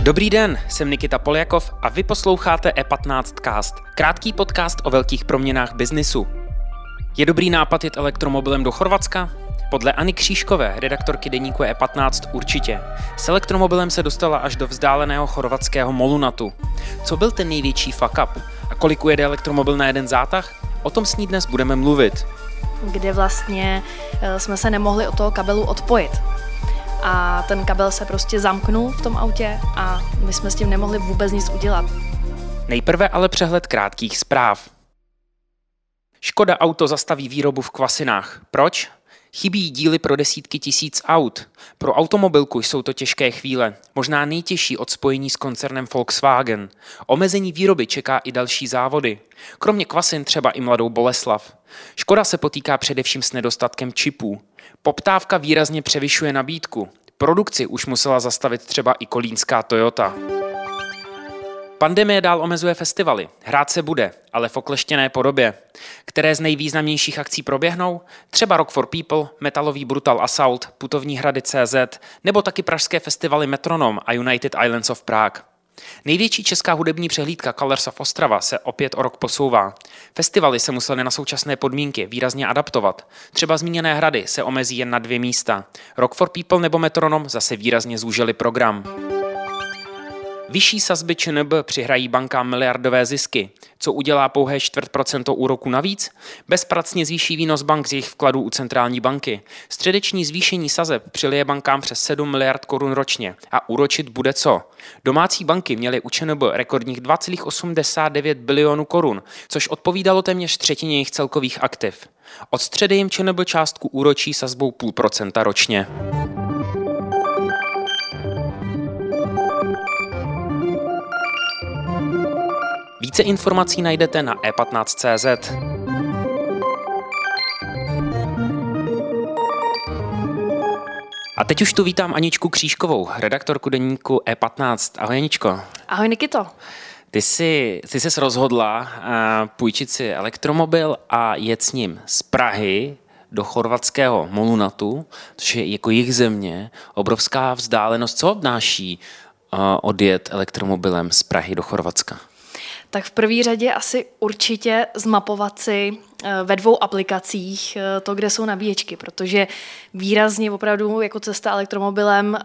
Dobrý den, jsem Nikita Poljakov a vy posloucháte E15 Cast, krátký podcast o velkých proměnách biznisu. Je dobrý nápad jet elektromobilem do Chorvatska? Podle Ani Křížkové, redaktorky deníku E15 určitě. S elektromobilem se dostala až do vzdáleného chorvatského Molunatu. Co byl ten největší fuck up? A kolik ujede elektromobil na jeden zátah? O tom s ní dnes budeme mluvit. Kde vlastně eh, jsme se nemohli od toho kabelu odpojit a ten kabel se prostě zamknul v tom autě a my jsme s tím nemohli vůbec nic udělat. Nejprve ale přehled krátkých zpráv. Škoda Auto zastaví výrobu v Kvasinách. Proč? Chybí díly pro desítky tisíc aut. Pro automobilku jsou to těžké chvíle, možná nejtěžší od spojení s koncernem Volkswagen. Omezení výroby čeká i další závody. Kromě Kvasin třeba i mladou Boleslav. Škoda se potýká především s nedostatkem čipů. Poptávka výrazně převyšuje nabídku. Produkci už musela zastavit třeba i kolínská Toyota. Pandemie dál omezuje festivaly. Hrát se bude, ale v okleštěné podobě. Které z nejvýznamnějších akcí proběhnou? Třeba Rock for People, metalový Brutal Assault, putovní hrady CZ, nebo taky pražské festivaly Metronom a United Islands of Prague. Největší česká hudební přehlídka Colors of Ostrava se opět o rok posouvá. Festivaly se musely na současné podmínky výrazně adaptovat. Třeba zmíněné hrady se omezí jen na dvě místa. Rock for People nebo Metronom zase výrazně zúžili program. Vyšší sazby ČNB přihrají bankám miliardové zisky. Co udělá pouhé čtvrt procento úroku navíc? Bezpracně zvýší výnos bank z jejich vkladů u centrální banky. Středeční zvýšení sazeb přilije bankám přes 7 miliard korun ročně. A úročit bude co? Domácí banky měly u ČNB rekordních 2,89 bilionů korun, což odpovídalo téměř třetině jejich celkových aktiv. Od středy jim ČNB částku úročí sazbou půl procenta ročně. Více informací najdete na e15.cz. A teď už tu vítám Aničku Křížkovou, redaktorku deníku E15. Ahoj Aničko. Ahoj Nikito. Ty jsi, ty jsi rozhodla uh, půjčit si elektromobil a jet s ním z Prahy do chorvatského Molunatu, což je jako jich země, obrovská vzdálenost. Co obnáší uh, odjet elektromobilem z Prahy do Chorvatska? Tak v první řadě asi určitě zmapovat si eh, ve dvou aplikacích eh, to, kde jsou nabíječky, protože výrazně opravdu jako cesta elektromobilem eh,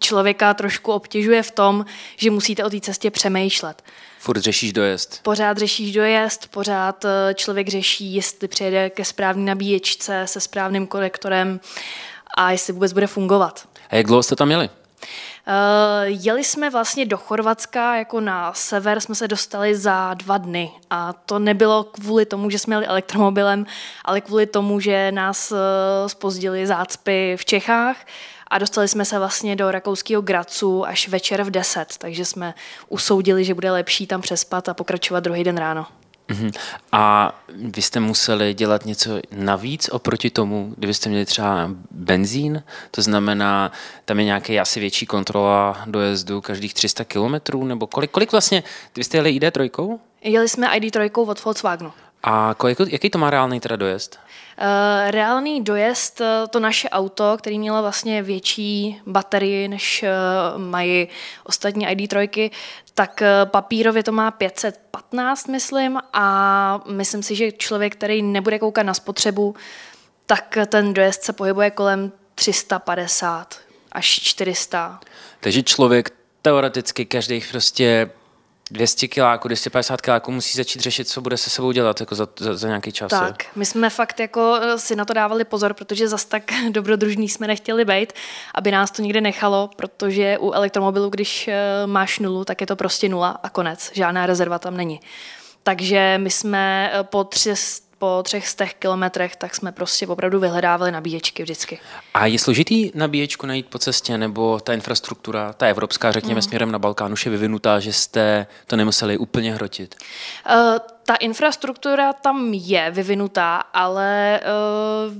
člověka trošku obtěžuje v tom, že musíte o té cestě přemýšlet. Furt řešíš dojezd. Pořád řešíš dojezd, pořád člověk řeší, jestli přijede ke správné nabíječce se správným konektorem a jestli vůbec bude fungovat. A jak dlouho jste tam jeli? Uh, jeli jsme vlastně do Chorvatska, jako na sever jsme se dostali za dva dny. A to nebylo kvůli tomu, že jsme jeli elektromobilem, ale kvůli tomu, že nás spozdili zácpy v Čechách. A dostali jsme se vlastně do rakouského Gracu až večer v 10, takže jsme usoudili, že bude lepší tam přespat a pokračovat druhý den ráno. Uh-huh. A vy jste museli dělat něco navíc oproti tomu, kdybyste měli třeba benzín, to znamená, tam je nějaký asi větší kontrola dojezdu každých 300 kilometrů, nebo kolik, kolik vlastně, vy jste jeli ID3? Jeli jsme ID3 od Volkswagenu. A kolik, jaký to má reálný teda dojezd? Uh, reálný dojezd, eh, to naše auto, který mělo vlastně větší baterii, než uh, mají ostatní ID3, tak papírově to má 515, myslím, a myslím si, že člověk, který nebude koukat na spotřebu, tak ten dojezd se pohybuje kolem 350 až 400. Takže člověk teoreticky každých prostě 200 kiláků, 250 kiláků musí začít řešit, co bude se sebou dělat jako za, za, za nějaký čas. Tak, my jsme fakt jako eh, si na to dávali pozor, protože zas tak dobrodružní jsme nechtěli být, aby nás to někde nechalo, protože u elektromobilu, když eh, máš nulu, tak je to prostě nula a konec. Žádná rezerva tam není. Takže my jsme eh, po 300 po třech z těch kilometrech, tak jsme prostě opravdu vyhledávali nabíječky vždycky. A je složitý nabíječku najít po cestě, nebo ta infrastruktura, ta evropská, řekněme, mm. směrem na Balkán už je vyvinutá, že jste to nemuseli úplně hrotit? Uh, ta infrastruktura tam je vyvinutá, ale uh,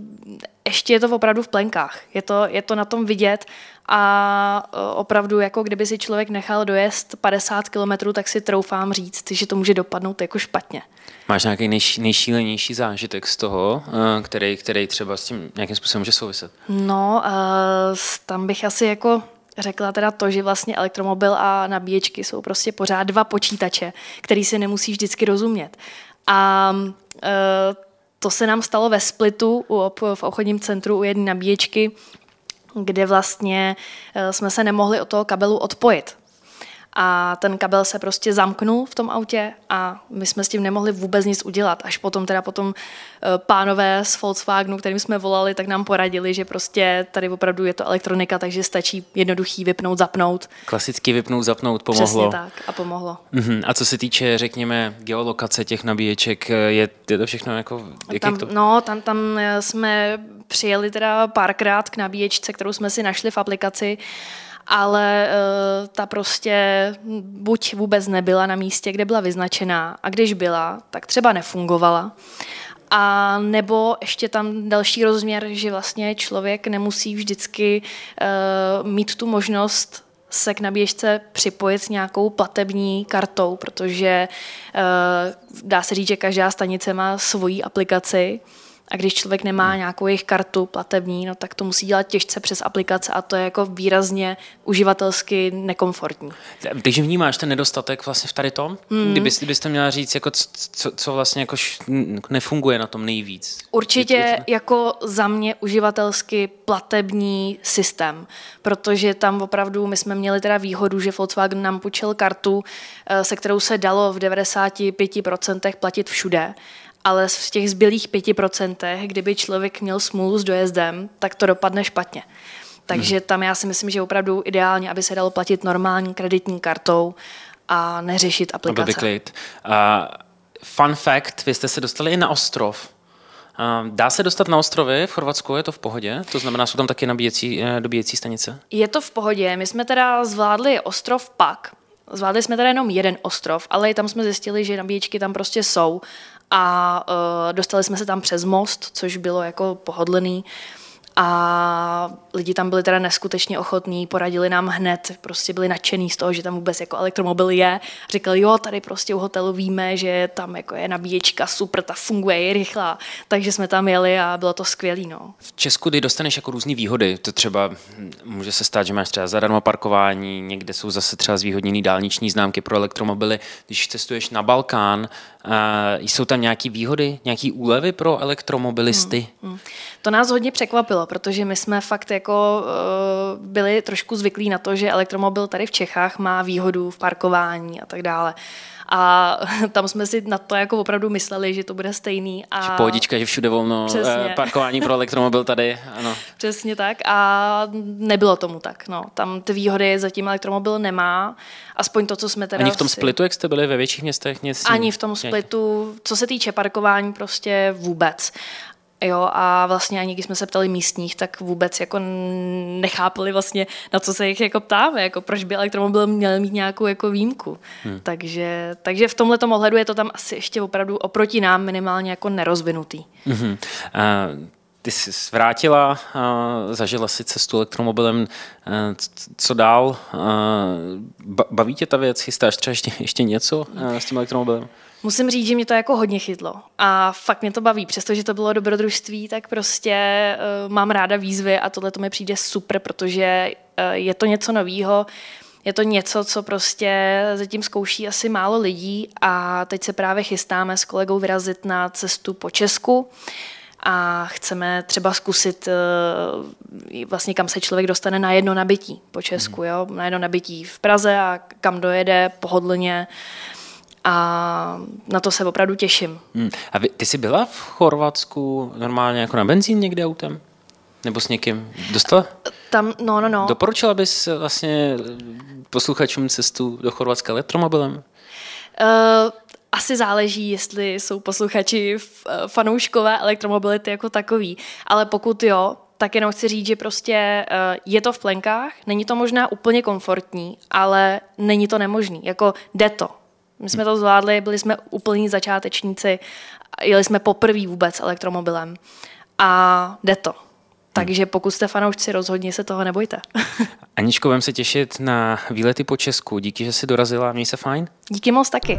ještě je to opravdu v plenkách. Je to, je to na tom vidět a e, opravdu, jako kdyby si člověk nechal dojezd 50 kilometrů, tak si troufám říct, že to může dopadnout jako špatně. Máš nějaký nejš, nejšílenější zážitek z toho, e, který, který třeba s tím nějakým způsobem může souviset? No, uh, tam bych asi jako řekla teda to, že vlastně elektromobil a nabíječky jsou prostě pořád dva počítače, který si nemusí vždycky rozumět. A to se nám stalo ve Splitu v obchodním centru u jedné nabíječky, kde vlastně eh, jsme se nemohli od toho kabelu odpojit a ten kabel se prostě zamknul v tom autě a my jsme s tím nemohli vůbec nic udělat. Až potom teda potom eh, pánové z Volkswagenu, kterým jsme volali, tak nám poradili, že prostě tady opravdu je to elektronika, takže stačí jednoduchý vypnout, zapnout. Klasicky vypnout, zapnout pomohlo. Přesně tak a pomohlo. Uh-huh. A co se týče, řekněme, geolokace těch nabíječek, je, je to všechno jako... Jak tam, to? No, tam, tam eh, jsme přijeli teda párkrát k nabíječce, kterou jsme si našli v aplikaci ale uh, ta prostě buď vůbec nebyla na místě, kde byla vyznačená a když byla, tak třeba nefungovala. A nebo ještě tam další rozměr, že vlastně člověk nemusí vždycky uh, mít tu možnost se k nabíječce připojit s nějakou platební kartou, protože uh, dá se říct, že každá stanice má svoji aplikaci a když člověk nemá hmm. nějakou jejich kartu platební, no, tak to musí dělat těžce přes aplikace a to je jako výrazně uživatelsky nekomfortní. Takže vnímáš ten nedostatek vlastně v tady tom? Hmm. Kdyby, kdybyste měla říct, jako co, co vlastně jako nefunguje na tom nejvíc? Určitě jako za mě uživatelsky platební systém, protože tam opravdu my jsme měli teda výhodu, že Volkswagen nám půjčil kartu, eh, se kterou se dalo v 95% platit všude ale v těch zbylých pěti procentech, kdyby člověk měl smůlu s dojezdem, tak to dopadne špatně. Takže hmm. tam já si myslím, že je opravdu ideálně, aby se dalo platit normální kreditní kartou a neřešit aplikace. Uh, fun fact, vy jste se dostali i na ostrov. Dá se dostat na ostrovy v Chorvatsku, je to v pohodě? To znamená, jsou tam taky nabíjecí, uh, dobíjecí stanice? Je to v pohodě. My jsme teda zvládli ostrov Pak. Zvládli jsme teda jenom jeden ostrov, ale i tam jsme zjistili, že nabíječky tam prostě jsou a uh, dostali jsme se tam přes most, což bylo jako pohodlný a lidi tam byli teda neskutečně ochotní, poradili nám hned, prostě byli nadšený z toho, že tam vůbec jako elektromobil je. Říkali, jo, tady prostě u hotelu víme, že tam jako je nabíječka, super, ta funguje, je rychlá. Takže jsme tam jeli a bylo to skvělý. No. V Česku, kdy dostaneš jako různé výhody, to třeba může se stát, že máš třeba zadarmo parkování, někde jsou zase třeba zvýhodněné dálniční známky pro elektromobily. Když cestuješ na Balkán, jsou tam nějaké výhody, nějaké úlevy pro elektromobilisty? Hmm, hmm. To nás hodně překvapilo, protože my jsme fakt jako uh, byli trošku zvyklí na to, že elektromobil tady v Čechách má výhodu v parkování a tak dále. A tam jsme si na to jako opravdu mysleli, že to bude stejný. A... Že pohodička, že všude volno eh, Přesně. parkování pro elektromobil tady. Ano. Přesně tak a nebylo tomu tak. No. Tam ty výhody zatím elektromobil nemá. Aspoň to, co jsme teda... Ani v tom si... splitu, jak jste byli ve větších městech? Nic... Ani v tom splitu, co se týče parkování, prostě vůbec. Jo, a vlastně ani když jsme se ptali místních, tak vůbec jako nechápali vlastně, na co se jich jako ptáme, jako proč by elektromobil měl mít nějakou jako výjimku. Hmm. Takže, takže v tomhle ohledu je to tam asi ještě opravdu oproti nám minimálně jako nerozvinutý. Hmm. Uh, ty jsi vrátila, uh, zažila si cestu elektromobilem, uh, co dál? Uh, baví tě ta věc? Chystáš třeba ještě, ještě něco s tím elektromobilem? Musím říct, že mě to jako hodně chytlo a fakt mě to baví, přestože to bylo dobrodružství, tak prostě uh, mám ráda výzvy a tohle to mi přijde super, protože uh, je to něco novýho, je to něco, co prostě zatím zkouší asi málo lidí a teď se právě chystáme s kolegou vyrazit na cestu po Česku a chceme třeba zkusit uh, vlastně kam se člověk dostane na jedno nabití po Česku, mm. jo? na jedno nabití v Praze a kam dojede pohodlně a na to se opravdu těším. Hmm. A vy, ty jsi byla v Chorvatsku normálně jako na benzín někde autem? Nebo s někým? Dostala? Tam, no, no, no. Doporučila bys vlastně posluchačům cestu do Chorvatska elektromobilem? Uh, asi záleží, jestli jsou posluchači fanouškové elektromobility jako takový. Ale pokud jo, tak jenom chci říct, že prostě uh, je to v plenkách, není to možná úplně komfortní, ale není to nemožný. Jako jde to. My jsme to zvládli, byli jsme úplní začátečníci, jeli jsme poprvé vůbec elektromobilem a jde to. Takže pokud jste fanoušci, rozhodně se toho nebojte. Aničko, budeme se těšit na výlety po Česku. Díky, že jsi dorazila. Měj se fajn. Díky moc taky.